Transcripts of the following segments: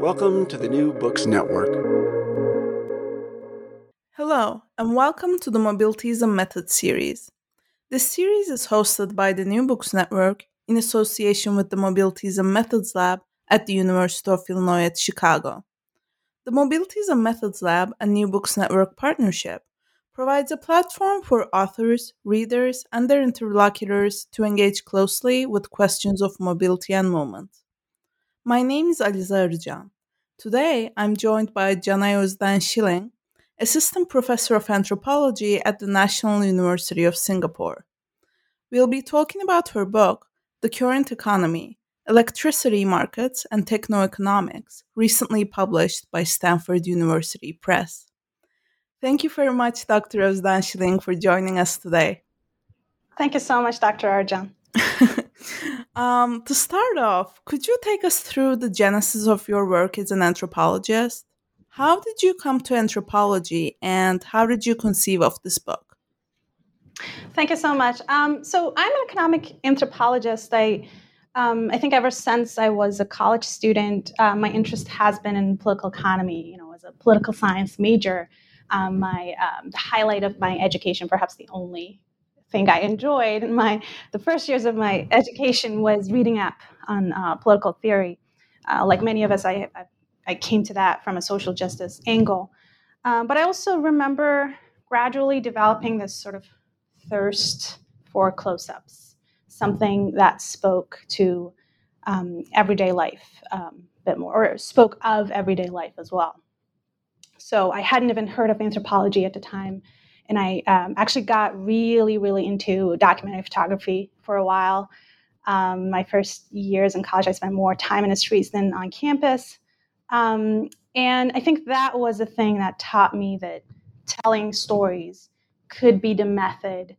Welcome to the New Books Network. Hello, and welcome to the Mobilities Method series. This series is hosted by the New Books Network in association with the Mobilities and Methods Lab at the University of Illinois at Chicago. The Mobilities and Methods Lab and New Books Network partnership provides a platform for authors, readers, and their interlocutors to engage closely with questions of mobility and movement. My name is Aliza Arjan. Today, I'm joined by Canay Özden Schilling, Assistant Professor of Anthropology at the National University of Singapore. We'll be talking about her book, The Current Economy Electricity Markets and Techno-Economics, recently published by Stanford University Press. Thank you very much, Dr. Özden Schilling, for joining us today. Thank you so much, Dr. Arjan. um, to start off, could you take us through the genesis of your work as an anthropologist? How did you come to anthropology and how did you conceive of this book? Thank you so much. Um, so, I'm an economic anthropologist. I, um, I think ever since I was a college student, uh, my interest has been in political economy. You know, as a political science major, um, my um, the highlight of my education, perhaps the only thing I enjoyed in my the first years of my education was reading up on uh, political theory. Uh, like many of us, I, I I came to that from a social justice angle. Um, but I also remember gradually developing this sort of thirst for close ups, something that spoke to um, everyday life um, a bit more, or spoke of everyday life as well. So I hadn't even heard of anthropology at the time. And I um, actually got really, really into documentary photography for a while. Um, my first years in college, I spent more time in the streets than on campus. Um, and I think that was the thing that taught me that telling stories could be the method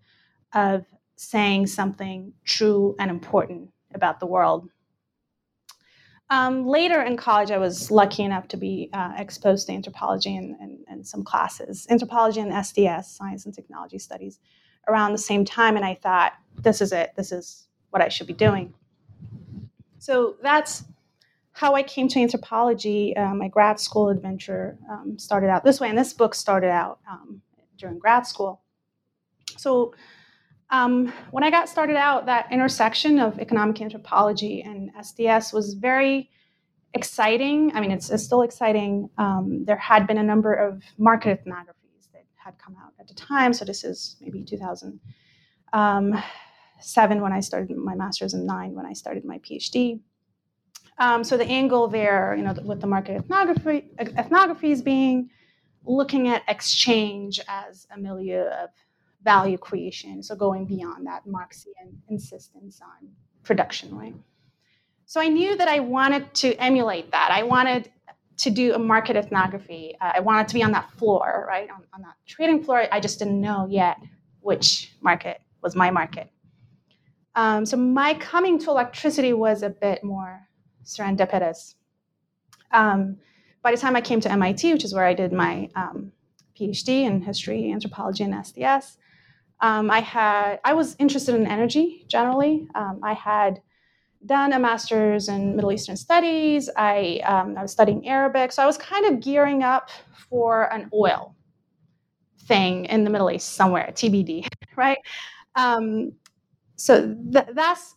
of saying something true and important about the world. Um, later in college, I was lucky enough to be uh, exposed to anthropology and, some classes, anthropology and STS, science and technology studies, around the same time. And I thought, this is it. This is what I should be doing. So that's how I came to anthropology, uh, my grad school adventure um, started out this way, and this book started out um, during grad school. So, um, when I got started out, that intersection of economic anthropology and STS was very exciting. I mean, it's, it's still exciting. Um, there had been a number of market ethnographies that had come out at the time. So, this is maybe 2007 um, when I started my master's, and nine when I started my PhD. Um, so the angle there, you know, with the market ethnography, ethnographies being looking at exchange as a milieu of value creation, so going beyond that Marxian insistence on production, right? So I knew that I wanted to emulate that. I wanted to do a market ethnography. Uh, I wanted to be on that floor, right, on, on that trading floor. I just didn't know yet which market was my market. Um, so my coming to electricity was a bit more serendipitous. Um, by the time I came to MIT, which is where I did my um, PhD in history, anthropology, and STS, um, I had I was interested in energy generally. Um, I had done a master's in Middle Eastern studies. I, um, I was studying Arabic, so I was kind of gearing up for an oil thing in the Middle East somewhere, TBD, right? Um, so th- that's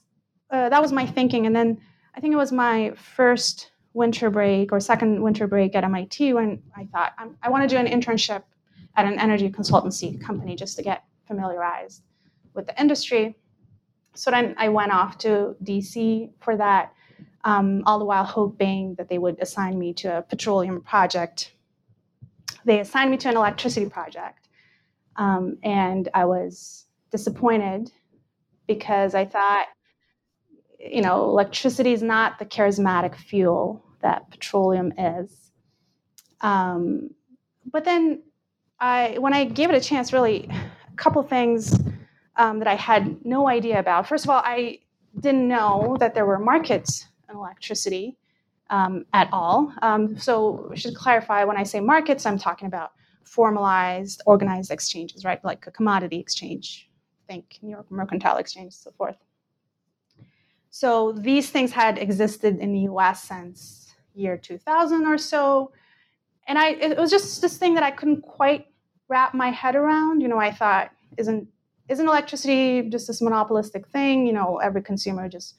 uh, that was my thinking, and then I think it was my first winter break or second winter break at MIT when I thought i want to do an internship at an energy consultancy company just to get familiarized with the industry. So then I went off to DC for that, um, all the while hoping that they would assign me to a petroleum project. They assigned me to an electricity project, um, and I was disappointed because I thought, you know, electricity is not the charismatic fuel that petroleum is. Um, but then I, when I gave it a chance, really, couple things um, that I had no idea about. First of all, I didn't know that there were markets in electricity um, at all. Um, so I should clarify when I say markets, I'm talking about formalized, organized exchanges, right? Like a commodity exchange, think New York Mercantile Exchange, so forth. So these things had existed in the US since year 2000 or so. And I, it was just this thing that I couldn't quite wrap my head around. You know, I thought, isn't isn't electricity just this monopolistic thing? You know, every consumer just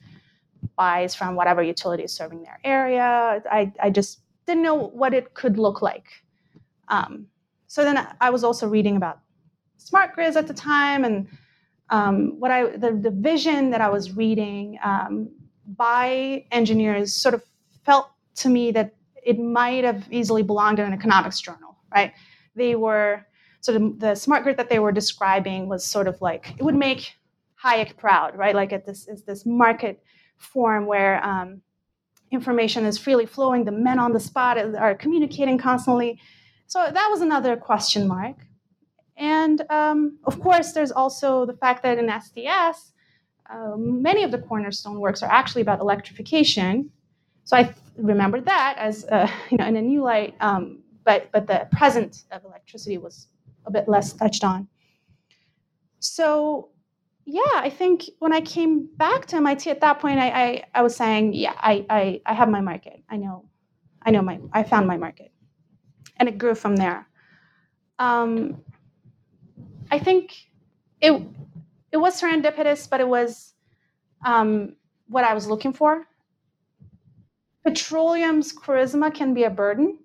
buys from whatever utility is serving their area. I, I just didn't know what it could look like. Um, so then I was also reading about smart grids at the time, and um, what I the, the vision that I was reading um, by engineers sort of felt to me that it might have easily belonged in an economics journal, right? They were sort of the smart grid that they were describing was sort of like it would make Hayek proud, right? Like at this is this market form where um, information is freely flowing, the men on the spot are communicating constantly. So that was another question mark. And um, of course, there's also the fact that in STS, uh, many of the cornerstone works are actually about electrification. So I remember that as uh, you know in a new light. Um, but but the present of electricity was a bit less touched on. So, yeah, I think when I came back to MIT at that point, I, I, I was saying, yeah, I, I, I have my market. I know, I know my, I found my market. And it grew from there. Um, I think it, it was serendipitous, but it was um, what I was looking for. Petroleum's charisma can be a burden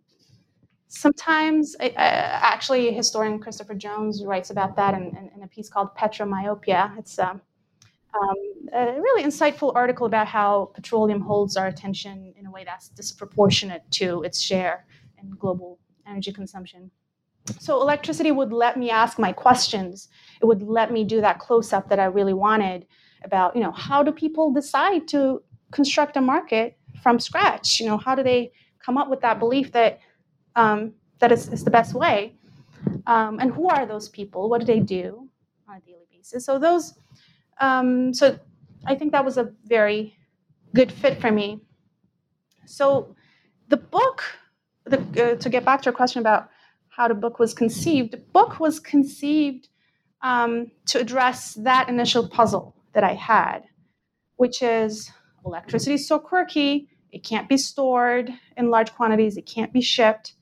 sometimes actually historian christopher jones writes about that in, in, in a piece called petromyopia. It's um, um, a really insightful article about how petroleum holds our attention in a way that's disproportionate to its share in global energy consumption. So electricity would let me ask my questions. It would let me do that close up that i really wanted about you know how do people decide to construct a market from scratch? You know how do they come up with that belief that um, that is, is, the best way. Um, and who are those people? What do they do on a daily basis? So those, um, so I think that was a very good fit for me. So the book, the, uh, to get back to your question about how the book was conceived, the book was conceived um, to address that initial puzzle that I had, which is electricity is so quirky, it can't be stored in large quantities, it can't be shipped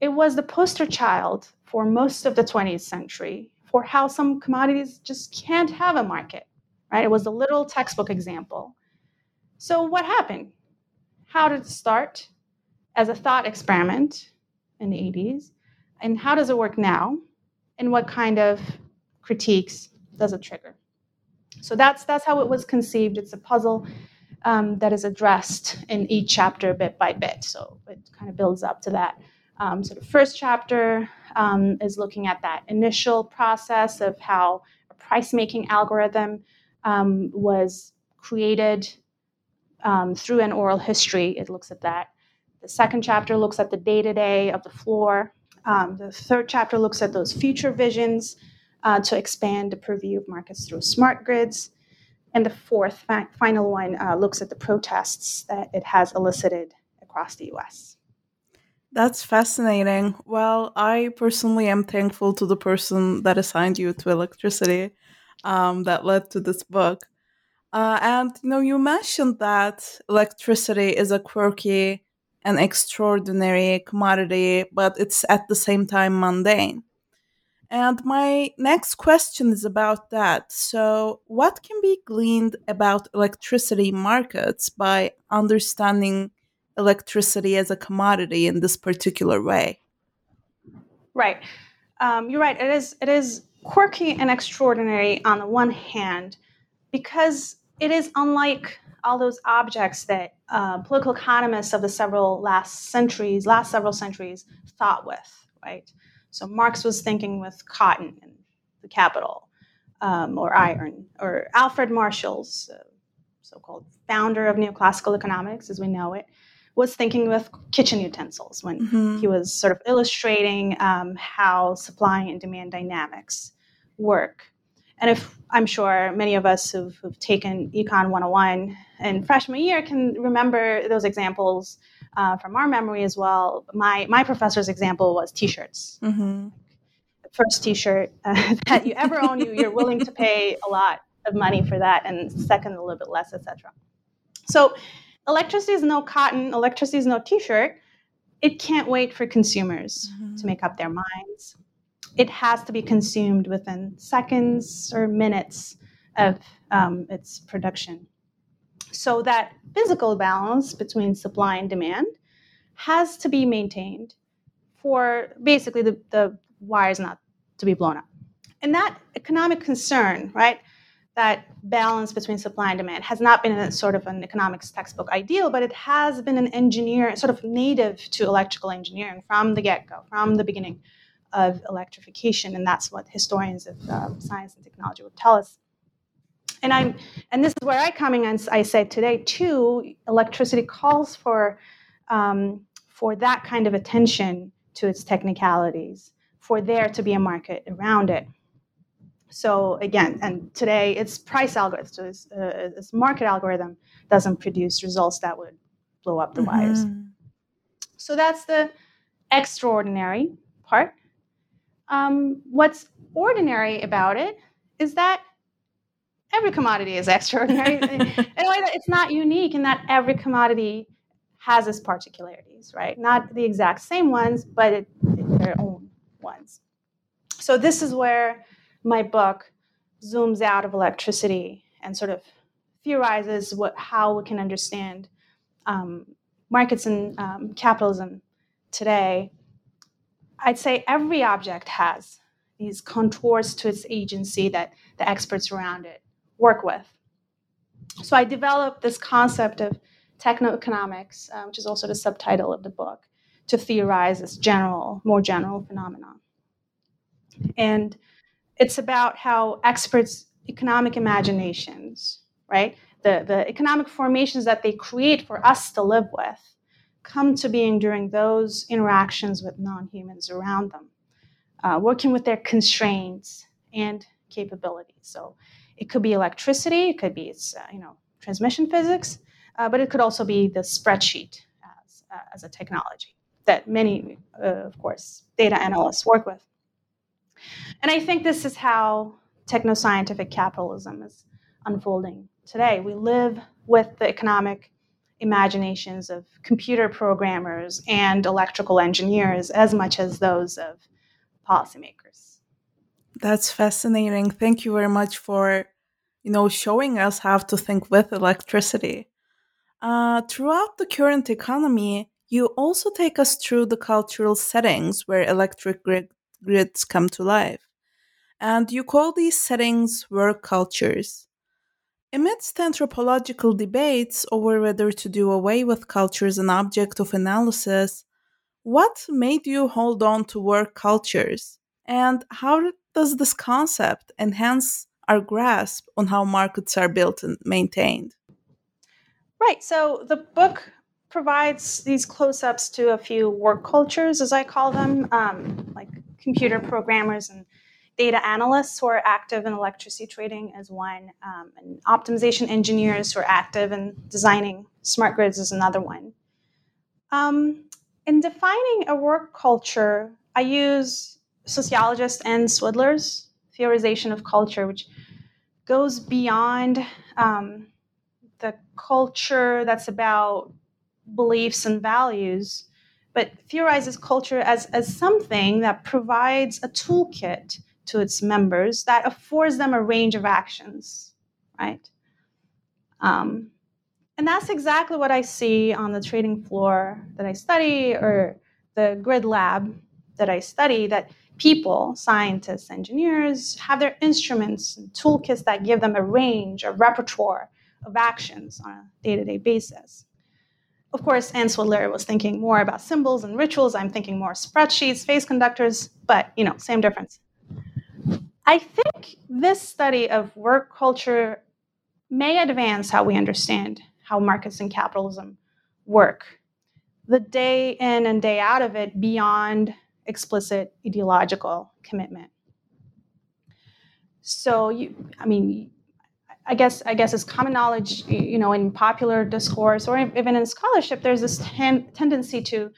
it was the poster child for most of the 20th century for how some commodities just can't have a market, right? It was a little textbook example. So, what happened? How did it start as a thought experiment in the 80s? And how does it work now? And what kind of critiques does it trigger? So that's that's how it was conceived. It's a puzzle um, that is addressed in each chapter bit by bit. So it kind of builds up to that um, sort of first chapter um, is looking at that initial process of how a price making algorithm um, was created um, through an oral history. It looks at that. The second chapter looks at the day to day of the floor. Um, the third chapter looks at those future visions uh, to expand the purview of markets through smart grids. And the fourth, final one, uh, looks at the protests that it has elicited across the US. That's fascinating. Well, I personally am thankful to the person that assigned you to electricity um, that led to this book. Uh, and you know, you mentioned that electricity is a quirky and extraordinary commodity, but it's at the same time mundane. And my next question is about that. So, what can be gleaned about electricity markets by understanding electricity as a commodity in this particular way. Right. Um, you're right. It is. It is quirky and extraordinary on the one hand because it is unlike all those objects that uh, political economists of the several last centuries, last several centuries, thought with, right? So Marx was thinking with cotton and the capital, um, or iron, or Alfred Marshall's uh, so-called founder of neoclassical economics, as we know it, was thinking with kitchen utensils when mm-hmm. he was sort of illustrating um, how supply and demand dynamics work. And if I'm sure many of us who've, who've taken Econ 101 in freshman year can remember those examples uh, from our memory as well. My my professor's example was T-shirts. Mm-hmm. First T-shirt uh, that you ever own, you you're willing to pay a lot of money for that, and second a little bit less, etc. So, electricity is no cotton. Electricity is no T-shirt. It can't wait for consumers mm-hmm. to make up their minds it has to be consumed within seconds or minutes of um, its production. So that physical balance between supply and demand has to be maintained for basically the, the wires not to be blown up. And that economic concern, right, that balance between supply and demand has not been a sort of an economics textbook ideal, but it has been an engineer, sort of native to electrical engineering from the get go, from the beginning of electrification, and that's what historians of um, science and technology would tell us. And I'm, and this is where I come in and I say today too, electricity calls for um, for that kind of attention to its technicalities, for there to be a market around it. So again, and today it's price algorithm, so this, uh, this market algorithm doesn't produce results that would blow up the mm-hmm. wires. So that's the extraordinary part. Um, what's ordinary about it is that every commodity is extraordinary. in a way that it's not unique in that every commodity has its particularities, right? Not the exact same ones, but it, their own ones. So this is where my book zooms out of electricity and sort of theorizes what how we can understand um, markets and um, capitalism today I'd say every object has these contours to its agency that the experts around it work with. So I developed this concept of techno-economics, uh, which is also the subtitle of the book, to theorize this general, more general phenomenon. And it's about how experts' economic imaginations, right, the, the economic formations that they create for us to live with, come to being during those interactions with non humans around them, uh, working with their constraints and capabilities. So it could be electricity, it could be its, uh, you know, transmission physics, uh, but it could also be the spreadsheet as, uh, as a technology that many, uh, of course, data analysts work with. And I think this is how techno-scientific capitalism is unfolding today. We live with the economic imaginations of computer programmers and electrical engineers as much as those of policymakers. That's fascinating. Thank you very much for, you know, showing us how to think with electricity. Uh, throughout the current economy, you also take us through the cultural settings where electric grid- grids come to life. And you call these settings work cultures. Amidst anthropological debates over whether to do away with culture as an object of analysis, what made you hold on to work cultures? And how does this concept enhance our grasp on how markets are built and maintained? Right. So the book provides these close ups to a few work cultures, as I call them, um, like computer programmers and data analysts who are active in electricity trading is one, um, and optimization engineers who are active in designing smart grids is another one. Um, in defining a work culture, I use sociologist Ann Swidler's theorization of culture, which goes beyond um, the culture that's about beliefs and values, but theorizes culture as, as something that provides a toolkit to its members that affords them a range of actions, right? Um, and that's exactly what I see on the trading floor that I study or the grid lab that I study that people, scientists, engineers, have their instruments and toolkits that give them a range, a repertoire of actions on a day to day basis. Of course, Ann Swidler was thinking more about symbols and rituals. I'm thinking more spreadsheets, phase conductors, but you know, same difference. I think this study of work culture may advance how we understand how markets and capitalism work. The day in and day out of it beyond explicit ideological commitment. So you I mean I guess I guess it's common knowledge, you know, in popular discourse or even in scholarship, there's this ten- tendency to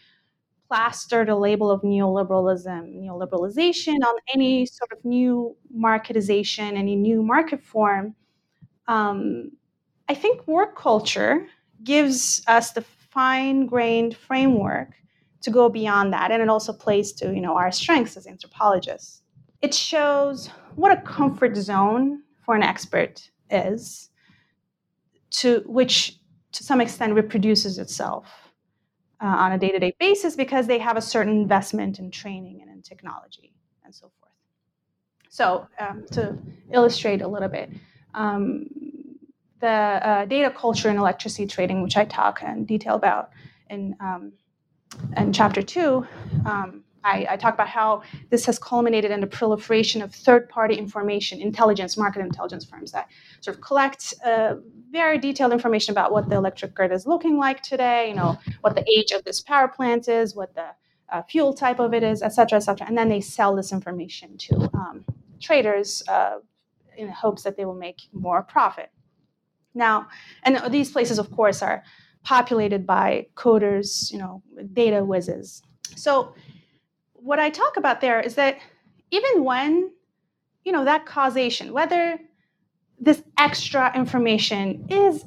plaster the label of neoliberalism, neoliberalization on any sort of new marketization, any new market form. Um, I think work culture gives us the fine-grained framework to go beyond that, and it also plays to you know our strengths as anthropologists. It shows what a comfort zone for an expert is, to which to some extent reproduces itself uh, on a day-to-day basis because they have a certain investment in training and in technology and so forth. So um, to illustrate a little bit, um, the uh, data culture in electricity trading, which I talk in detail about in, um, in chapter two, um, I, I, talk about how this has culminated in the proliferation of third-party information, intelligence, market intelligence firms that sort of collect uh, very detailed information about what the electric grid is looking like today, you know, what the age of this power plant is, what the uh, fuel type of it is, et cetera, et cetera. And then they sell this information to um, traders uh, in hopes that they will make more profit. Now, and these places, of course, are populated by coders, you know, data whizzes. So what I talk about there is that even when, you know, that causation, whether this extra information is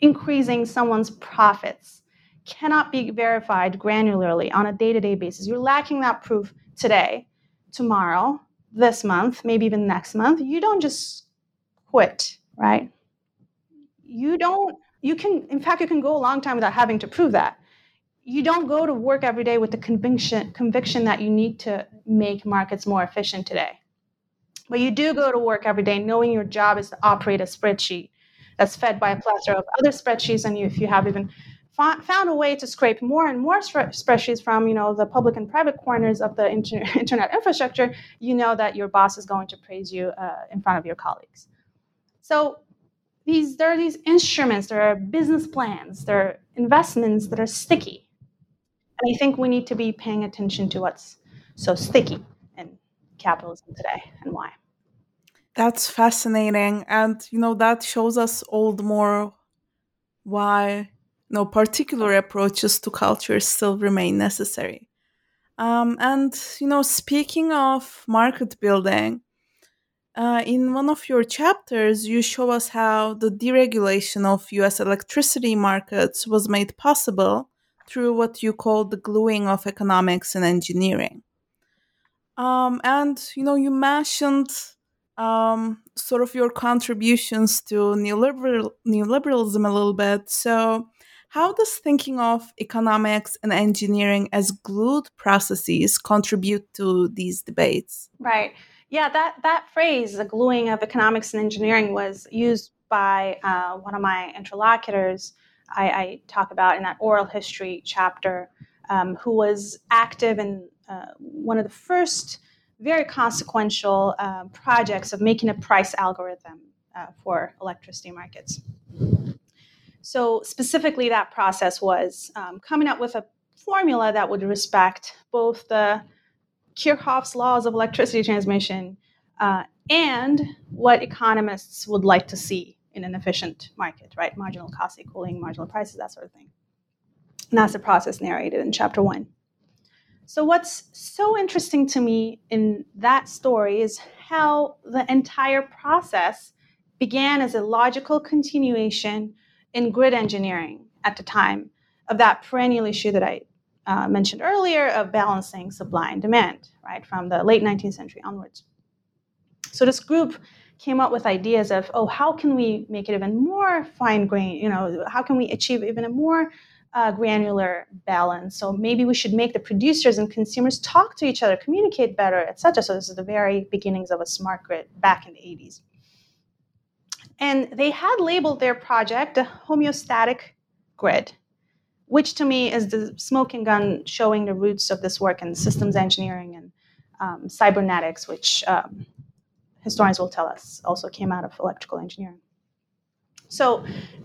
increasing someone's profits, cannot be verified granularly on a day to day basis. You're lacking that proof today, tomorrow, this month, maybe even next month. You don't just quit, right? You don't, you can, in fact, you can go a long time without having to prove that you don't go to work every day with the conviction conviction that you need to make markets more efficient today. But you do go to work every day knowing your job is to operate a spreadsheet that's fed by a plethora of other spreadsheets, and you, if you have even found a way to scrape more and more spreadsheets from you know the public and private corners of the inter- internet infrastructure, you know that your boss is going to praise you uh, in front of your colleagues. So these there are these instruments, there are business plans, there are investments that are sticky and I think we need to be paying attention to what's so sticky in capitalism today and why. That's fascinating. And, you know, that shows us all the more why you know, particular approaches to culture still remain necessary. Um, and, you know, speaking of market building, uh, in one of your chapters, you show us how the deregulation of US electricity markets was made possible through what you call the gluing of economics and engineering. Um, and you know, you mentioned um, sort of your contributions to neoliberal neoliberalism a little bit. So, how does thinking of economics and engineering as glued processes contribute to these debates? Right. Yeah, that that phrase, the gluing of economics and engineering, was used by uh, one of my interlocutors I, I talk about in that oral history chapter, um, who was active in uh, one of the first very consequential uh, projects of making a price algorithm uh, for electricity markets. So, specifically, that process was um, coming up with a formula that would respect both the Kirchhoff's laws of electricity transmission uh, and what economists would like to see in an efficient market, right? Marginal cost equaling marginal prices, that sort of thing. And that's the process narrated in chapter one. So, what's so interesting to me in that story is how the entire process began as a logical continuation in grid engineering at the time of that perennial issue that I uh, mentioned earlier of balancing supply and demand, right, from the late 19th century onwards. So, this group came up with ideas of, oh, how can we make it even more fine grained? You know, how can we achieve even a more uh, granular balance. So maybe we should make the producers and consumers talk to each other, communicate better, etc. So this is the very beginnings of a smart grid back in the 80s. And they had labeled their project a homeostatic grid, which to me is the smoking gun showing the roots of this work in systems engineering and um, cybernetics, which um, historians will tell us also came out of electrical engineering. So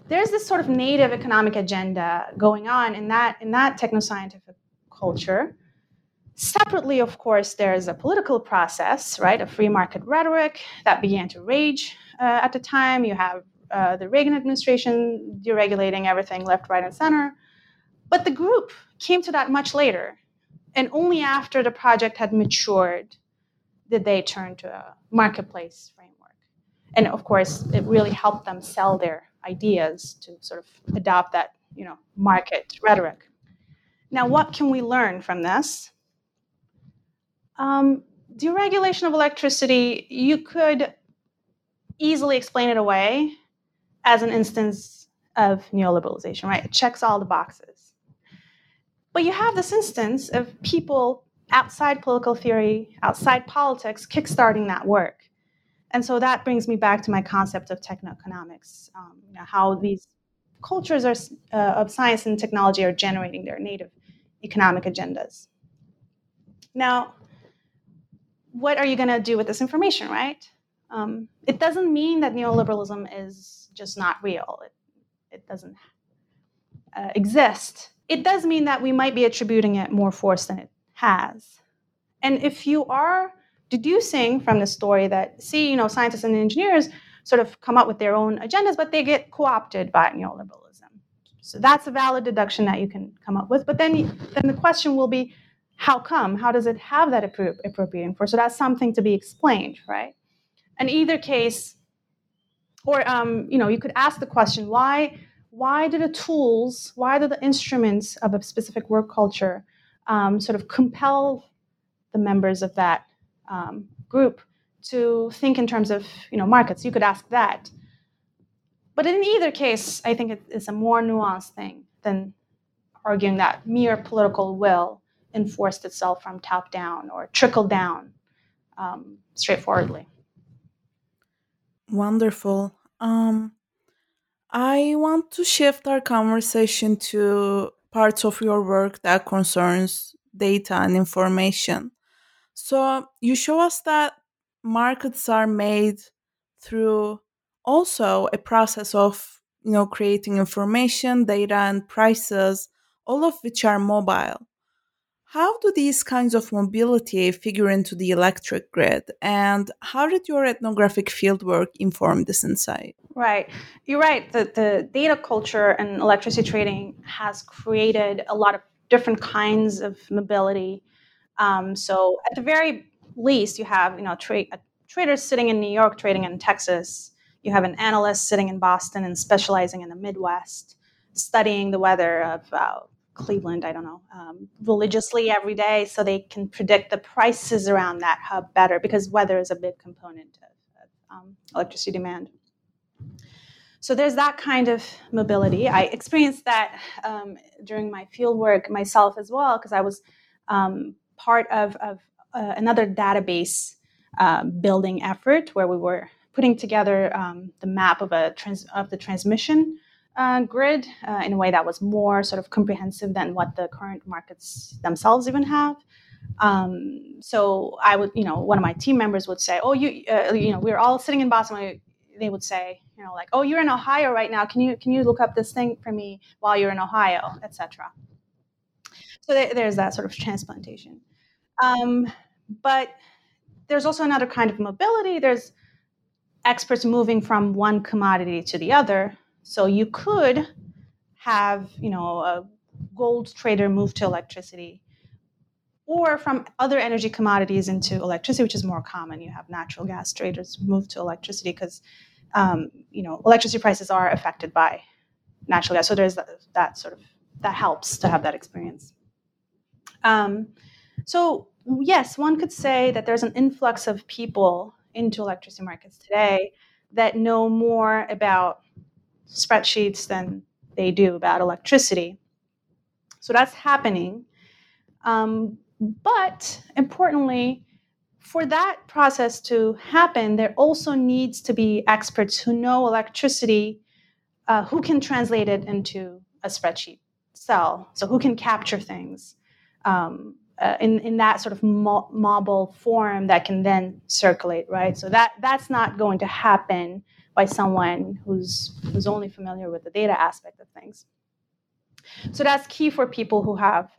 there's this sort of native economic agenda going on in that in that technoscientific culture. Separately, of course, there's a political process, right? A free market rhetoric that began to rage uh, at the time. You have uh, the Reagan administration deregulating everything left, right, and center. But the group came to that much later. And only after the project had matured did they turn to a marketplace framework. And of course it really helped them sell their ideas to sort of adopt that you know market rhetoric. Now what can we learn from this? Um, deregulation of electricity you could easily explain it away as an instance of neoliberalization right? It checks all the boxes. But you have this instance of people outside political theory outside politics kickstarting that work and so that brings me back to my concept of techno-economics, um, you know, how these cultures are, uh, of science and technology are generating their native economic agendas. Now, what are you going to do with this information, right? Um, it doesn't mean that neoliberalism is just not real. It, it doesn't uh, exist. It does mean that we might be attributing it more force than it has. And if you are deducing from the story that see, you know, scientists and engineers sort of come up with their own agendas, but they get co-opted by neoliberalism. So that's a valid deduction that you can come up with. But then, then the question will be, how come? How does it have that appropriating force? So that's something to be explained, right? In either case, or um, you know, you could ask the question, why? Why do the tools, why do the instruments of a specific work culture um, sort of compel the members of that um, group to think in terms of you know markets. You could ask that. But in either case, I think it's a more nuanced thing than arguing that mere political will enforced itself from top down or trickled down um, straightforwardly. Wonderful. Um, I want to shift our conversation to parts of your work that concerns data and information. So you show us that markets are made through also a process of you know creating information, data, and prices, all of which are mobile. How do these kinds of mobility figure into the electric grid? And how did your ethnographic fieldwork inform this insight? Right. You're right. The, the data culture and electricity trading has created a lot of different kinds of mobility um, so at the very least, you have you know tra- a trader sitting in New York trading in Texas. You have an analyst sitting in Boston and specializing in the Midwest, studying the weather of uh, Cleveland. I don't know um, religiously every day, so they can predict the prices around that hub better because weather is a big component of, of um, electricity demand. So there's that kind of mobility. I experienced that um, during my field work myself as well because I was um, part of, of uh, another database uh, building effort where we were putting together um, the map of a trans- of the transmission uh, grid uh, in a way that was more sort of comprehensive than what the current markets themselves even have. Um, so I would, you know, one of my team members would say, "Oh, you, uh, you know, we are all sitting in Boston." They would say, you know, like, "Oh, you're in Ohio right now. Can you can you look up this thing for me while you're in Ohio, etc." So th- there's that sort of transplantation. Um, but there's also another kind of mobility. There's experts moving from one commodity to the other. So you could have, you know, a gold trader move to electricity, or from other energy commodities into electricity, which is more common. You have natural gas traders move to electricity because, um, you know, electricity prices are affected by natural gas. So there's that, that sort of that helps to have that experience. Um, so yes, one could say that there's an influx of people into electricity markets today that know more about spreadsheets than they do about electricity. So that's happening. Um, but importantly, for that process to happen, there also needs to be experts who know electricity, uh, who can translate it into a spreadsheet cell. So who can capture things um, uh, in in that sort of mo- mobile form that can then circulate, right? So that that's not going to happen by someone who's who's only familiar with the data aspect of things. So that's key for people who have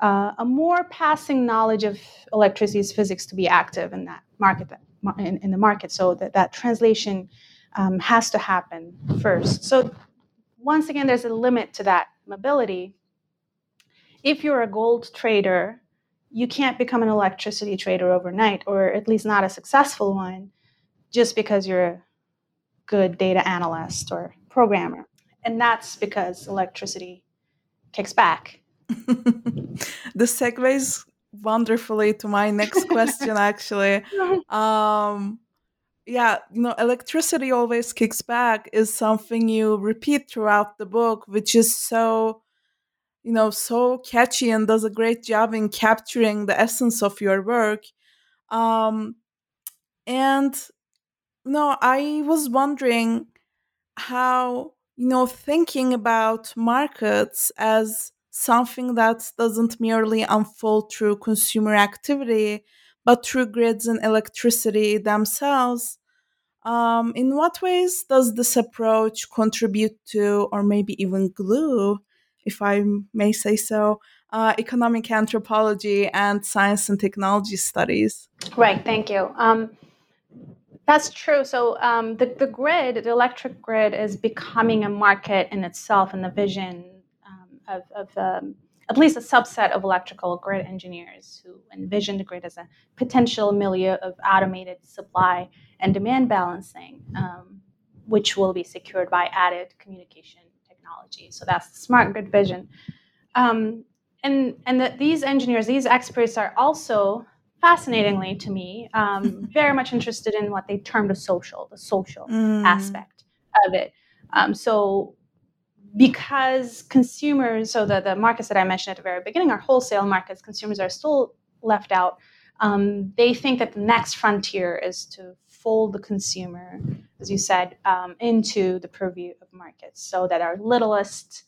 uh, a more passing knowledge of electricity's physics to be active in that market, in, in the market. So that, that translation um, has to happen first. So once again, there's a limit to that mobility. If you're a gold trader, you can't become an electricity trader overnight, or at least not a successful one, just because you're good data analyst or programmer. And that's because electricity kicks back. This segues wonderfully to my next question actually. Um yeah you know electricity always kicks back is something you repeat throughout the book which is so you know so catchy and does a great job in capturing the essence of your work. Um and know i was wondering how you know thinking about markets as something that doesn't merely unfold through consumer activity, but through grids and electricity themselves. Um, in what ways does this approach contribute to, or maybe even glue, if I may say so, uh, economic anthropology and science and technology studies? Right, thank you. Um, that's true. So um, the, the grid, the electric grid, is becoming a market in itself in the vision of, of um, at least a subset of electrical grid engineers who envision the grid as a potential milieu of automated supply and demand balancing, um, which will be secured by added communication technology. So that's the smart grid vision. Um, and and the, these engineers, these experts are also fascinatingly to me, um, very much interested in what they termed the social, the social mm. aspect of it. Um, so because consumers, so the, the markets that I mentioned at the very beginning are wholesale markets, consumers are still left out. Um, they think that the next frontier is to fold the consumer, as you said, um, into the purview of markets so that our littlest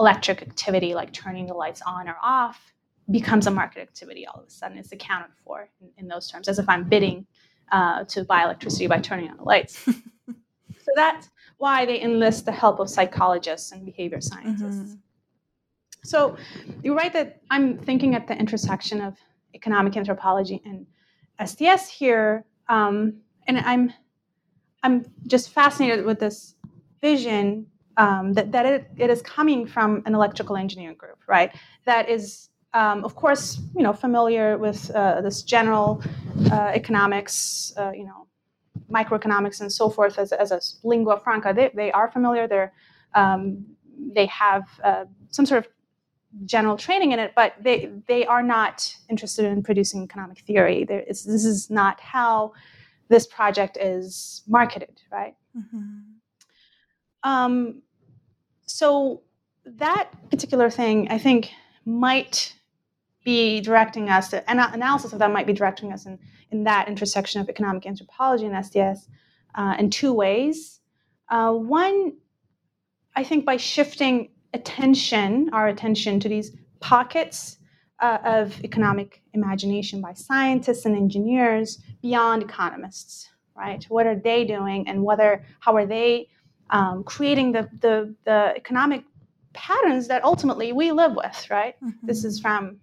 electric activity, like turning the lights on or off, becomes a market activity all of a sudden. It's accounted for in, in those terms, as if I'm bidding uh, to buy electricity by turning on the lights. so that's why they enlist the help of psychologists and behavior scientists. Mm-hmm. So you're right that I'm thinking at the intersection of economic anthropology and STS here, um, and I'm I'm just fascinated with this vision um, that that it, it is coming from an electrical engineering group, right? That is, um, of course, you know, familiar with uh, this general uh, economics, uh, you know, microeconomics and so forth as, as a lingua franca, they, they are familiar. They're, um, they have uh, some sort of general training in it, but they, they are not interested in producing economic theory. this is not how this project is marketed, right? Mm-hmm. Um, so that particular thing, I think, might be directing us to, an analysis of that might be directing us in in that intersection of economic anthropology and STS uh, in two ways. Uh, one, I think by shifting attention, our attention to these pockets uh, of economic imagination by scientists and engineers beyond economists, right? What are they doing, and whether how are they um, creating the, the the economic patterns that ultimately we live with, right? Mm-hmm. This is from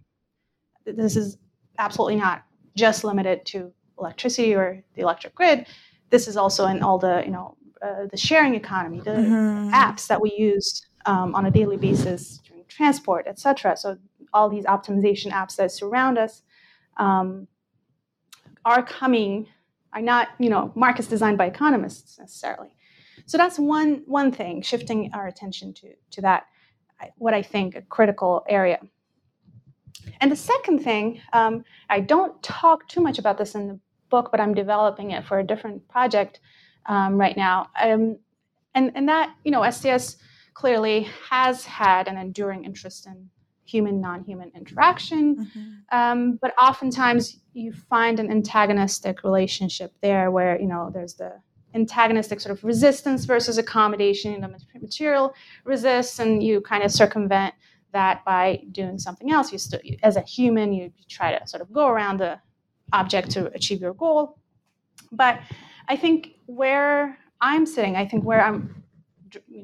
this is absolutely not just limited to electricity or the electric grid. This is also in all the you know uh, the sharing economy, the mm-hmm. apps that we use um, on a daily basis during transport, etc. So all these optimization apps that surround us um, are coming are not you know markets designed by economists necessarily. So that's one one thing, shifting our attention to to that. What I think a critical area. And the second thing, um, I don't talk too much about this in the book, but I'm developing it for a different project um, right now. Um, and, and that, you know, STS clearly has had an enduring interest in human non-human interaction mm-hmm. um, but oftentimes you find an antagonistic relationship there where you know there's the antagonistic sort of resistance versus accommodation you know material resists and you kind of circumvent that by doing something else you still as a human you try to sort of go around the object to achieve your goal but i think where i'm sitting i think where i'm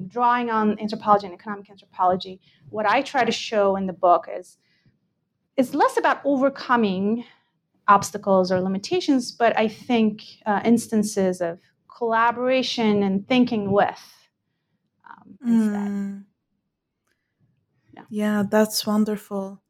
drawing on anthropology and economic anthropology, what I try to show in the book is is less about overcoming obstacles or limitations, but I think uh, instances of collaboration and thinking with um. Mm. Yeah. yeah, that's wonderful.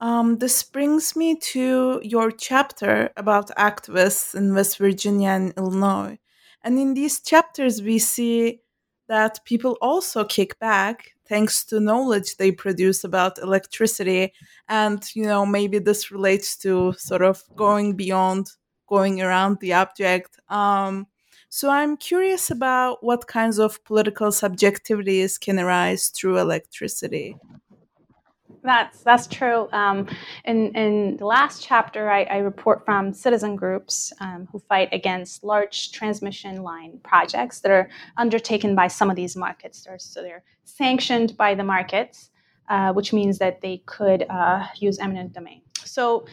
Um, this brings me to your chapter about activists in West Virginia and Illinois. And in these chapters, we see that people also kick back thanks to knowledge they produce about electricity and you know maybe this relates to sort of going beyond going around the object um, so i'm curious about what kinds of political subjectivities can arise through electricity that's that's true. Um, in in the last chapter, I, I report from citizen groups um, who fight against large transmission line projects that are undertaken by some of these markets. They're, so they're sanctioned by the markets, uh, which means that they could uh, use eminent domain. So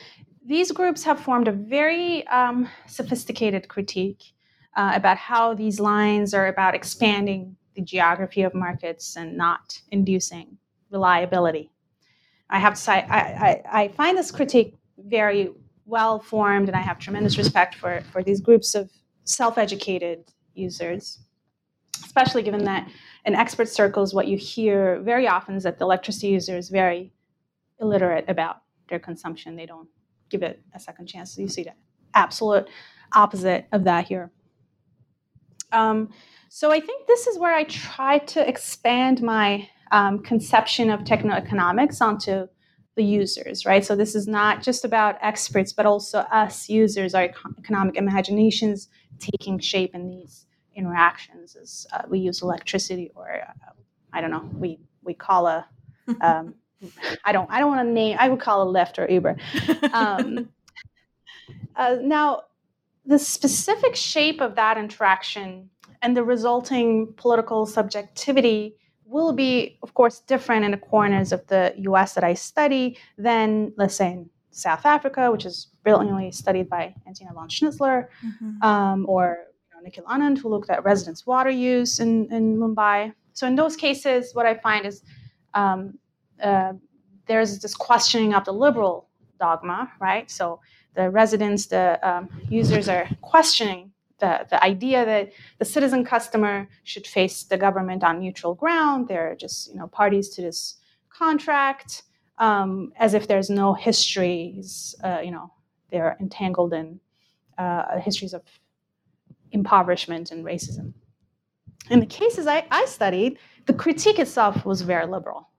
these groups have formed a very um, sophisticated critique uh, about how these lines are about expanding the geography of markets and not inducing reliability. I have to say, I, I, I find this critique very well formed, and I have tremendous respect for, for these groups of self educated users, especially given that in expert circles, what you hear very often is that the electricity user is very illiterate about their consumption. They don't give it a second chance. So you see the absolute opposite of that here. Um, so I think this is where I try to expand my um, conception of techno-economics onto the users, right? So this is not just about experts, but also us users, our economic imaginations taking shape in these interactions as uh, we use electricity or uh, I don't know, we we call a um, I don't I don't want to name I would call a Lyft or Uber. Um, uh, now, the specific shape of that interaction and the resulting political subjectivity will be, of course, different in the corners of the US that I study than, let's say, in South Africa, which is brilliantly studied by Antina von Schnitzler, mm-hmm. um, or you know, Nikhil Anand, who looked at residents' water use in, in Mumbai. So, in those cases, what I find is um, uh, there's this questioning of the liberal dogma, right? So, the residents, the um, users are questioning the, the idea that the citizen customer should face the government on neutral ground. They're just you know parties to this contract, um, as if there's no histories. Uh, you know, they're entangled in uh, histories of impoverishment and racism. In the cases I, I studied, the critique itself was very liberal.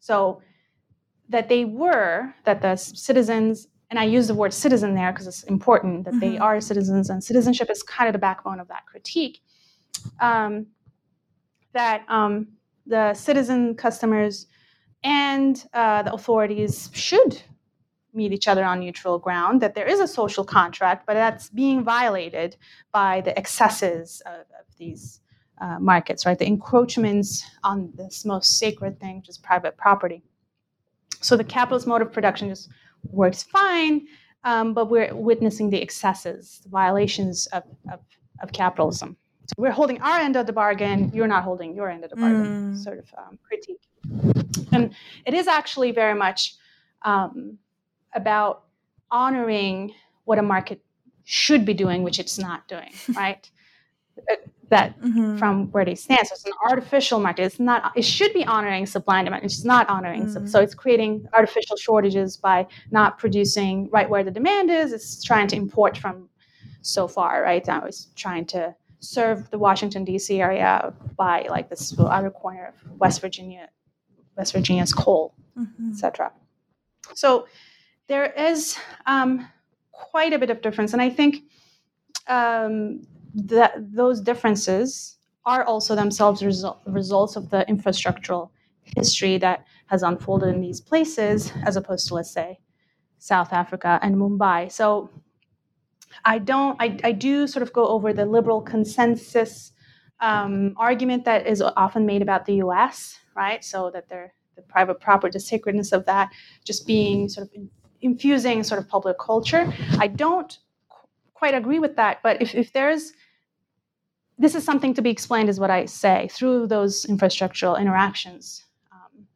So that they were that the citizens and I use the word citizen there because it's important that mm-hmm. they are citizens, and citizenship is kind of the backbone of that critique. Um, that um, the citizen customers and uh, the authorities should meet each other on neutral ground, that there is a social contract, but that's being violated by the excesses of, of these uh, markets, right? The encroachments on this most sacred thing, which is private property. So the capitalist mode of production just works fine, um, but we're witnessing the excesses, the violations of, of, of, capitalism. So we're holding our end of the bargain, you're not holding your end of the bargain, mm. sort of um, critique. And it is actually very much um, about honoring what a market should be doing, which it's not doing, right? That mm-hmm. from where they stand. So it's an artificial market. It's not. It should be honoring supply and demand. It's not honoring. Mm-hmm. So it's creating artificial shortages by not producing right where the demand is. It's trying to import from so far. Right now, it's trying to serve the Washington D.C. area by like this other corner of West Virginia, West Virginia's coal, mm-hmm. etc. So there is um, quite a bit of difference, and I think. Um, that those differences are also themselves result, results of the infrastructural history that has unfolded in these places as opposed to, let's say, South Africa and Mumbai. So I don't, I, I do sort of go over the liberal consensus um, argument that is often made about the US, right? So that they're the private property, the sacredness of that just being sort of in, infusing sort of public culture. I don't qu- quite agree with that, but if, if there's this is something to be explained, is what I say, through those infrastructural interactions. Um,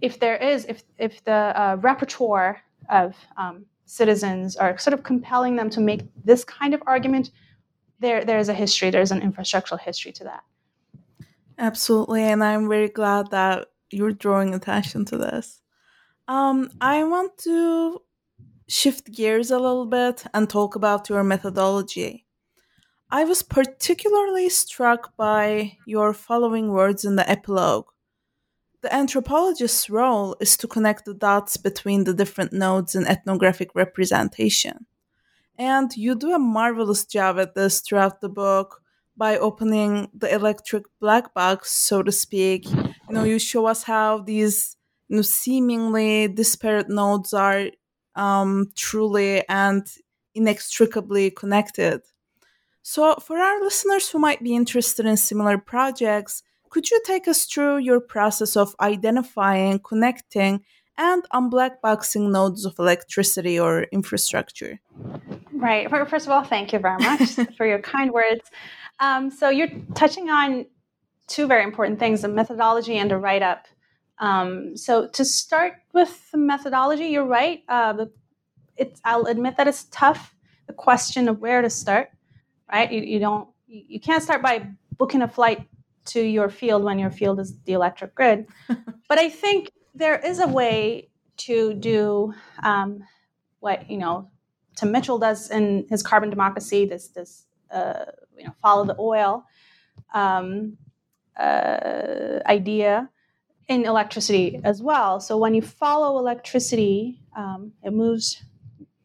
if there is, if, if the uh, repertoire of um, citizens are sort of compelling them to make this kind of argument, there, there's a history, there's an infrastructural history to that. Absolutely, and I'm very glad that you're drawing attention to this. Um, I want to shift gears a little bit and talk about your methodology. I was particularly struck by your following words in the epilogue. The anthropologist's role is to connect the dots between the different nodes in ethnographic representation. And you do a marvelous job at this throughout the book by opening the electric black box, so to speak. You know, you show us how these you know, seemingly disparate nodes are um, truly and inextricably connected. So, for our listeners who might be interested in similar projects, could you take us through your process of identifying, connecting, and unblackboxing nodes of electricity or infrastructure? Right. First of all, thank you very much for your kind words. Um, so, you're touching on two very important things the methodology and the write up. Um, so, to start with the methodology, you're right. Uh, it's, I'll admit that it's tough, the question of where to start right? You, you don't you, can't start by booking a flight to your field when your field is the electric grid. but I think there is a way to do um, what you know Tim Mitchell does in his Carbon Democracy. This this uh, you know follow the oil um, uh, idea in electricity as well. So when you follow electricity, um, it moves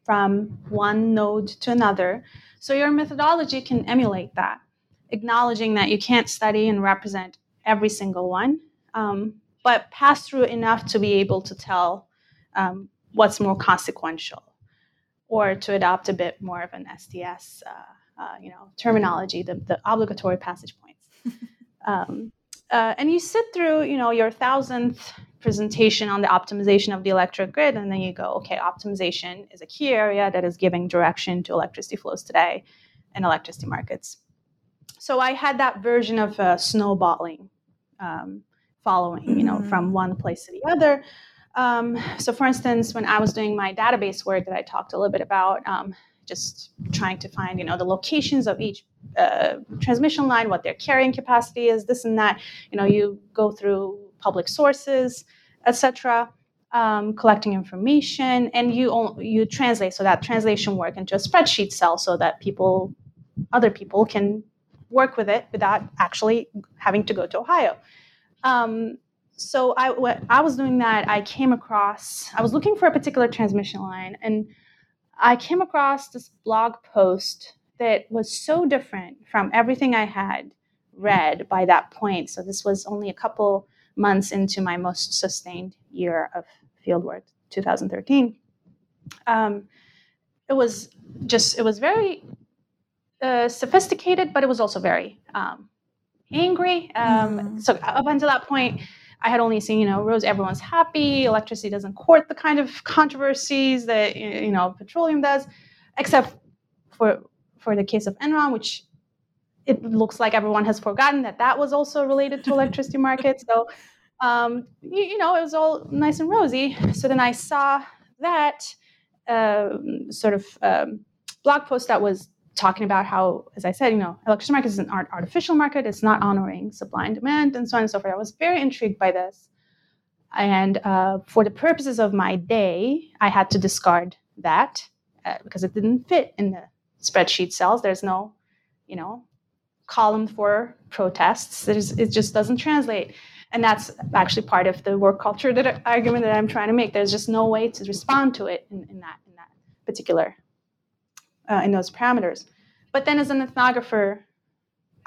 from one node to another. So your methodology can emulate that, acknowledging that you can't study and represent every single one, um, but pass through enough to be able to tell um, what's more consequential, or to adopt a bit more of an STS, uh, uh, you know, terminology, the, the obligatory passage points. um, uh, and you sit through, you know, your thousandth presentation on the optimization of the electric grid, and then you go, okay, optimization is a key area that is giving direction to electricity flows today and electricity markets. So I had that version of uh, snowballing um, following, you know, mm-hmm. from one place to the other. Um, so, for instance, when I was doing my database work that I talked a little bit about, um, just trying to find, you know, the locations of each uh, transmission line, what their carrying capacity is, this and that. You know, you go through public sources, etc., um, collecting information, and you you translate. So that translation work into a spreadsheet cell, so that people, other people, can work with it without actually having to go to Ohio. Um, so I, what, I was doing that. I came across. I was looking for a particular transmission line, and I came across this blog post that was so different from everything I had read by that point. So this was only a couple months into my most sustained year of fieldwork, 2013. Um, it was just, it was very uh, sophisticated, but it was also very um, angry. Um, mm-hmm. So up until that point, I had only seen, you know, Rose, everyone's happy. Electricity doesn't court the kind of controversies that, you know, petroleum does, except for for the case of Enron, which it looks like everyone has forgotten that that was also related to electricity markets. So, um, you, you, know, it was all nice and rosy. So then I saw that uh, sort of um, blog post that was talking about how, as I said, you know, electricity market is an art, artificial market. It's not honoring supply and demand, and so on and so forth. I was very intrigued by this, and uh, for the purposes of my day, I had to discard that uh, because it didn't fit in the spreadsheet cells. There's no, you know, column for protests. It just doesn't translate. And that's actually part of the work culture that, argument that I'm trying to make. There's just no way to respond to it in, in that in that particular uh, in those parameters. But then as an ethnographer,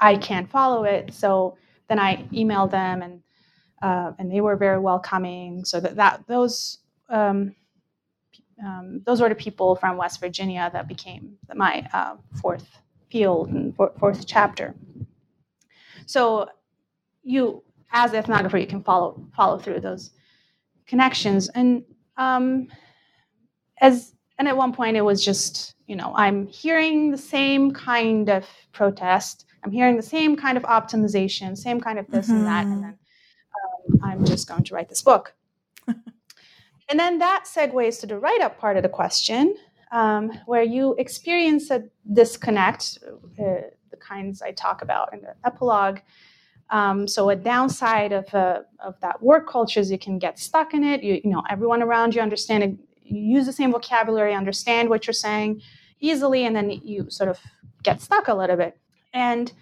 I can't follow it. So then I emailed them and uh, and they were very welcoming. So that, that those um, um, those were the people from West Virginia that became my uh, fourth field and fourth chapter. So you, as an ethnographer, you can follow follow through those connections. And um, as and at one point, it was just you know I'm hearing the same kind of protest. I'm hearing the same kind of optimization, same kind of this mm-hmm. and that, and mm-hmm. then um, I'm just going to write this book. and then that segues to the write up part of the question, um, where you experience a disconnect, uh, the kinds I talk about in the epilogue, um, so a downside of, uh, of that work culture is you can get stuck in it. You, you know, everyone around you understand it, you use the same vocabulary, understand what you're saying easily, and then you sort of get stuck a little bit. And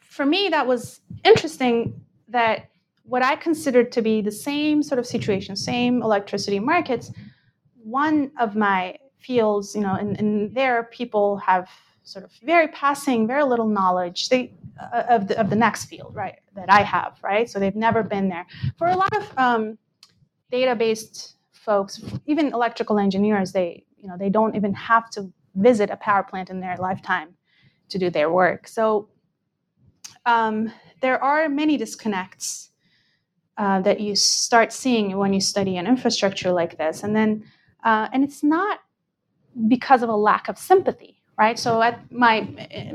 for me, that was interesting that what I considered to be the same sort of situation, same electricity markets, one of my fields, you know, and, and there people have sort of very passing, very little knowledge. They uh, of the of the next field, right? That I have, right? So they've never been there. For a lot of um, data-based folks, even electrical engineers, they you know they don't even have to visit a power plant in their lifetime to do their work. So um, there are many disconnects uh, that you start seeing when you study an infrastructure like this, and then uh, and it's not because of a lack of sympathy right? So at my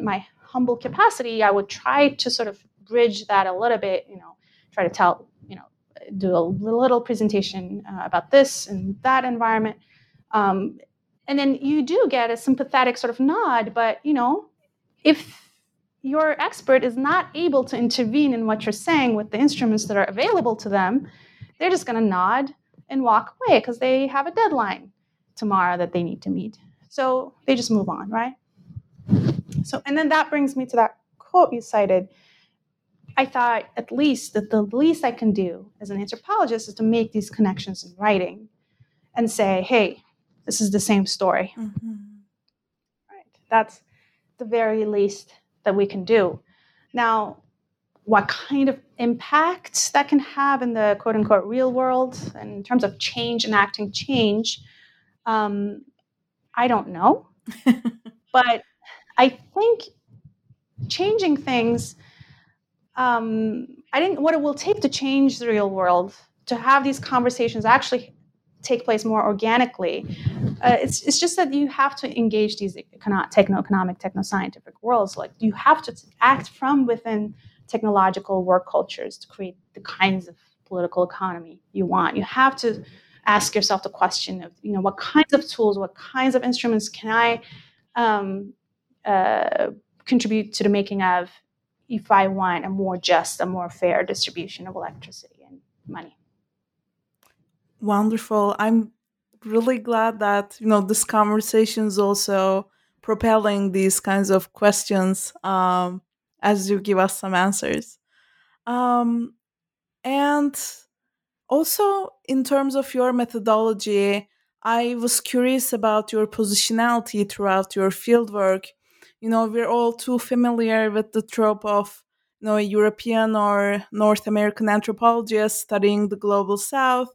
my humble capacity, I would try to sort of bridge that a little bit, you know, try to tell, you know, do a little presentation uh, about this and that environment. Um, and then you do get a sympathetic sort of nod, but, you know, if your expert is not able to intervene in what you're saying with the instruments that are available to them, they're just going to nod and walk away because they have a deadline tomorrow that they need to meet. So they just move on, right? So, and then that brings me to that quote you cited. I thought at least that the least I can do as an anthropologist is to make these connections in writing and say, hey, this is the same story. Mm-hmm. Right. That's the very least that we can do. Now, what kind of impact that can have in the quote unquote real world in terms of change, and acting change, um, I don't know. but I think changing things, um, I think what it will take to change the real world, to have these conversations actually take place more organically, uh, it's, it's just that you have to engage these techno-economic, techno-scientific worlds. Like you have to act from within technological work cultures to create the kinds of political economy you want. You have to ask yourself the question of, you know, what kinds of tools, what kinds of instruments can I um, uh, contribute to the making of if I want a more just, a more fair distribution of electricity and money. Wonderful. I'm really glad that you know this conversation is also propelling these kinds of questions um, as you give us some answers. Um, and also, in terms of your methodology, I was curious about your positionality throughout your fieldwork. You know, we're all too familiar with the trope of you know, a European or North American anthropologist studying the global South,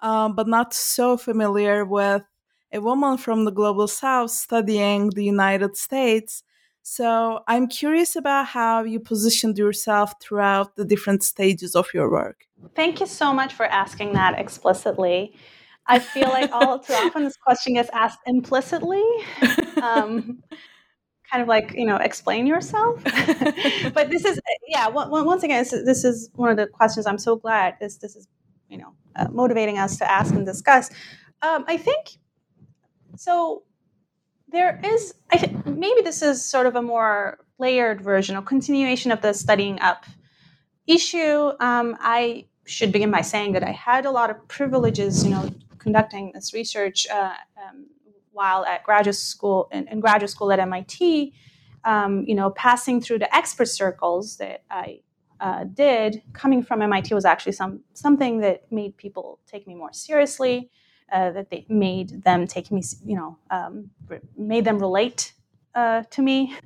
um, but not so familiar with a woman from the global South studying the United States. So I'm curious about how you positioned yourself throughout the different stages of your work. Thank you so much for asking that explicitly. I feel like all too often this question gets asked implicitly. Um, kind of like you know explain yourself but this is yeah once again this is, this is, one of the questions i'm so glad this this is you know uh, motivating us to ask and discuss um, i think so there is i think maybe this is sort of a more layered version or continuation of the studying up issue um, i should begin by saying that I had a lot of privileges, you know, conducting this research uh, um, while at graduate school in, in graduate school at MIT. Um, you know, passing through the expert circles that I uh, did, coming from MIT was actually some something that made people take me more seriously. Uh, that they made them take me, you know, um, made them relate uh, to me.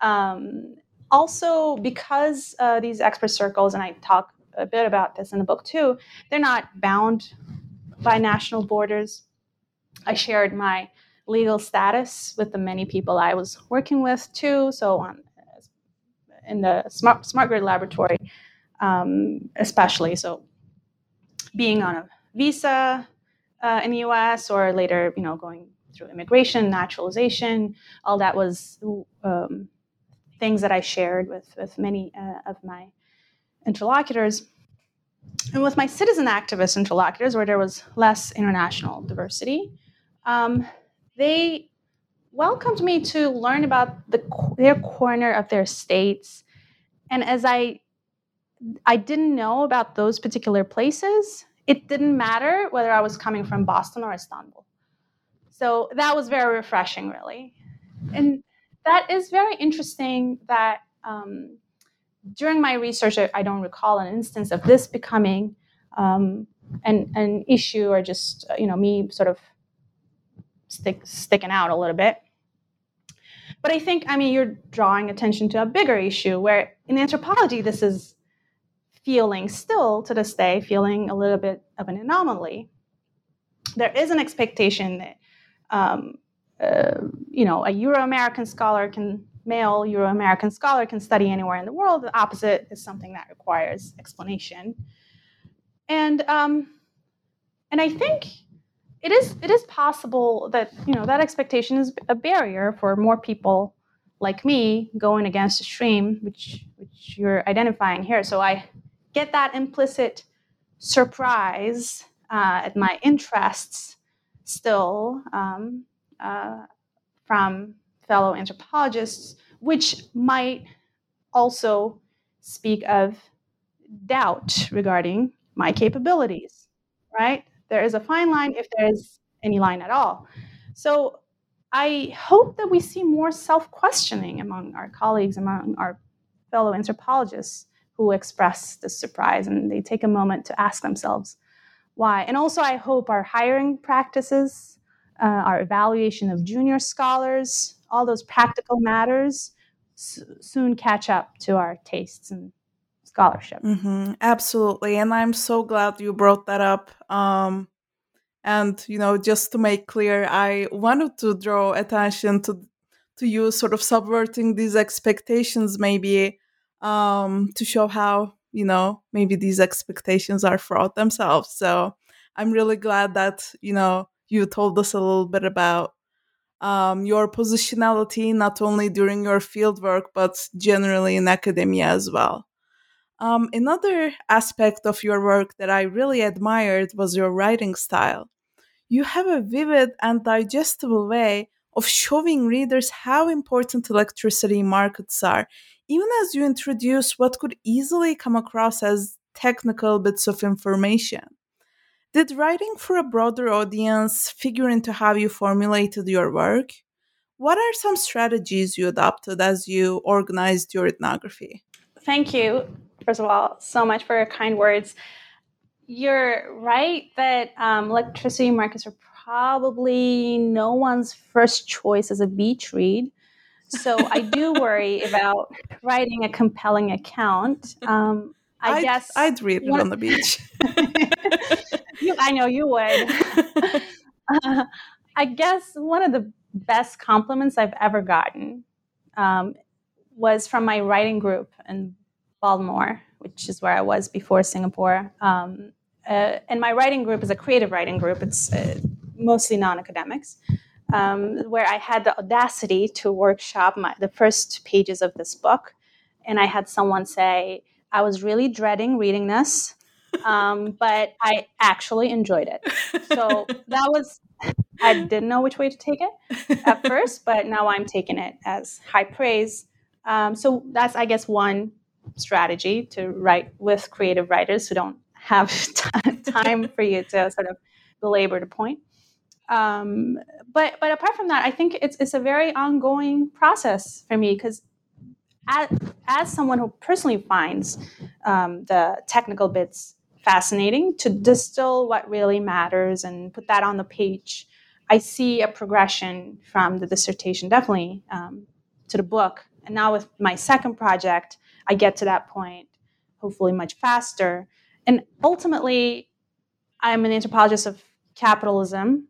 Um, also, because uh, these expert circles, and I talk a bit about this in the book too. They're not bound by national borders. I shared my legal status with the many people I was working with too. So on in the smart smart grid laboratory, um, especially. So being on a visa uh, in the U.S. or later, you know, going through immigration, naturalization, all that was um, things that I shared with with many uh, of my interlocutors. And with my citizen activist interlocutors, where there was less international diversity, um, they welcomed me to learn about the, their corner of their states. And as I I didn't know about those particular places, it didn't matter whether I was coming from Boston or Istanbul. So that was very refreshing, really. And that is very interesting that um, during my research, I, don't recall an instance of this becoming um, an, an issue or just, you know, me sort of stick, sticking out a little bit. But I think, I mean, you're drawing attention to a bigger issue where in anthropology, this is feeling still to this day, feeling a little bit of an anomaly. There is an expectation that, um, uh, you know, a Euro American scholar can, male Euro American scholar can study anywhere in the world. The opposite is something that requires explanation. And, um, and I think it is it is possible that you know that expectation is a barrier for more people like me going against the stream, which which you're identifying here. So I get that implicit surprise uh, at my interests still um, uh, from fellow anthropologists, which might also speak of doubt regarding my capabilities, right? There is a fine line if there is any line at all. So I hope that we see more self questioning among our colleagues, among our fellow anthropologists who express this surprise and they take a moment to ask themselves why. And also, I hope our hiring practices, uh, our evaluation of junior scholars, all those practical matters s- soon catch up to our tastes and scholarship. Mm-hmm, absolutely. And I'm so glad you brought that up. Um, and, you know, just to make clear, I wanted to draw attention to to you sort of subverting these expectations maybe um, to show how, you know, maybe these expectations are fraught themselves. So I'm really glad that, you know, you told us a little bit about um, your positionality, not only during your fieldwork, but generally in academia as well. Um, another aspect of your work that I really admired was your writing style. You have a vivid and digestible way of showing readers how important electricity markets are, even as you introduce what could easily come across as technical bits of information. Did writing for a broader audience figure into how you formulated your work? What are some strategies you adopted as you organized your ethnography? Thank you first of all, so much for your kind words. You're right that um, electricity markets are probably no one's first choice as a beach read. So I do worry about writing a compelling account. Um, I I'd, guess I'd read it on the beach. you, I know you would. uh, I guess one of the best compliments I've ever gotten um, was from my writing group in Baltimore, which is where I was before Singapore. Um, uh, and my writing group is a creative writing group. It's uh, mostly non-academics, um, where I had the audacity to workshop my, the first pages of this book, and I had someone say, "I was really dreading reading this, um, but I actually enjoyed it." So that was. I didn't know which way to take it at first, but now I'm taking it as high praise. Um, so that's, I guess, one strategy to write with creative writers who don't have t- time for you to sort of belabor the point. Um, but but apart from that, I think it's it's a very ongoing process for me because as, as someone who personally finds um, the technical bits fascinating, to distill what really matters and put that on the page, I see a progression from the dissertation definitely um, to the book. And now with my second project, I get to that point hopefully much faster. And ultimately, I'm an anthropologist of capitalism.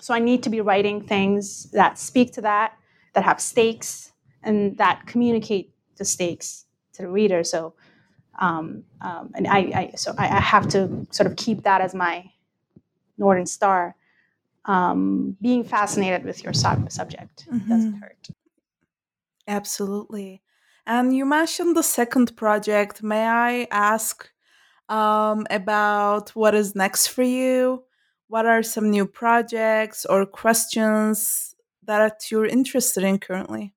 So I need to be writing things that speak to that, that have stakes, and that communicate the stakes to the reader. So, um, um, and I, I so I, I, have to sort of keep that as my northern star. Um, being fascinated with your sub- subject mm-hmm. doesn't hurt. Absolutely. And you mentioned the second project. May I ask um, about what is next for you? What are some new projects or questions that you're interested in currently?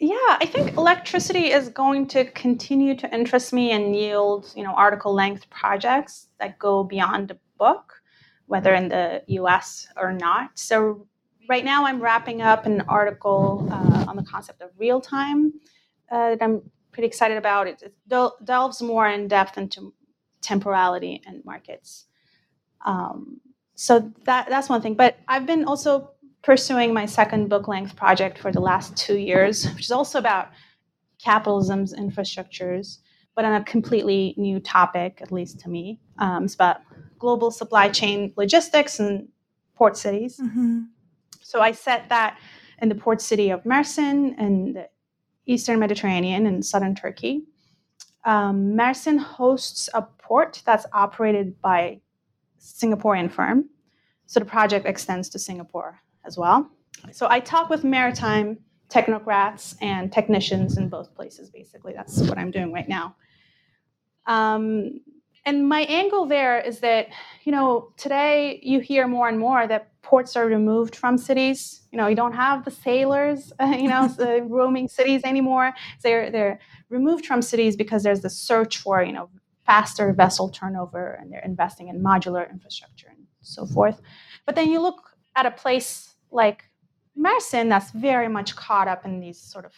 Yeah, I think electricity is going to continue to interest me and yield, you know, article length projects that go beyond a book, whether in the U.S. or not. So right now, I'm wrapping up an article uh, on the concept of real time uh, that I'm pretty excited about. It, it del- delves more in depth into temporality and markets. Um, so that that's one thing. But I've been also pursuing my second book length project for the last two years, which is also about capitalism's infrastructures, but on a completely new topic, at least to me. Um, it's about global supply chain logistics and port cities. Mm-hmm. So I set that in the port city of Mersin in the eastern Mediterranean in southern Turkey. Um, Mersin hosts a port that's operated by Singaporean firm. So the project extends to Singapore as well. So I talk with maritime technocrats and technicians in both places, basically. That's what I'm doing right now. Um, and my angle there is that, you know, today you hear more and more that ports are removed from cities. You know, you don't have the sailors, uh, you know, the roaming cities anymore. They're they're removed from cities because there's the search for, you know, faster vessel turnover, and they're investing in modular infrastructure and so forth. But then you look at a place like Mersin that's very much caught up in these sort of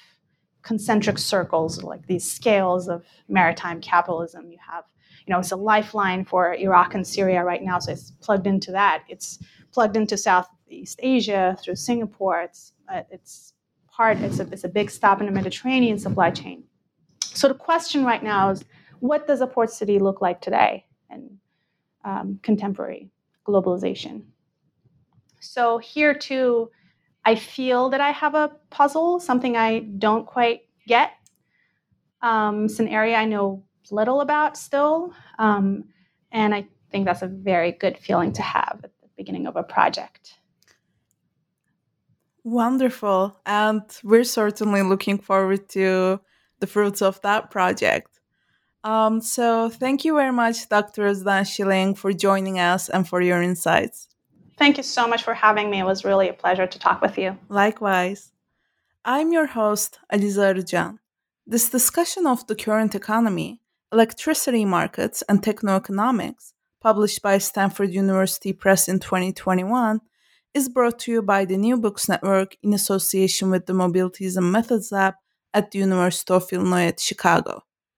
concentric circles, like these scales of maritime capitalism. You have, you know, it's a lifeline for Iraq and Syria right now, so it's plugged into that. It's plugged into Southeast Asia through Singapore. It's uh, it's part. It's a it's a big stop in the Mediterranean supply chain. So the question right now is, what does a port city look like today in um, contemporary globalization? So here too, I feel that I have a puzzle, something I don't quite get. Um, it's an area I know little about still, um, and I think that's a very good feeling to have at the beginning of a project. Wonderful, and we're certainly looking forward to the fruits of that project. Um, so, thank you very much, Dr. Özden Schilling, for joining us and for your insights. Thank you so much for having me. It was really a pleasure to talk with you. Likewise. I'm your host, Aliza Arıcan. This discussion of the current economy, electricity markets, and technoeconomics, published by Stanford University Press in 2021, is brought to you by the New Books Network in association with the Mobilities and Methods Lab at the University of Illinois at Chicago.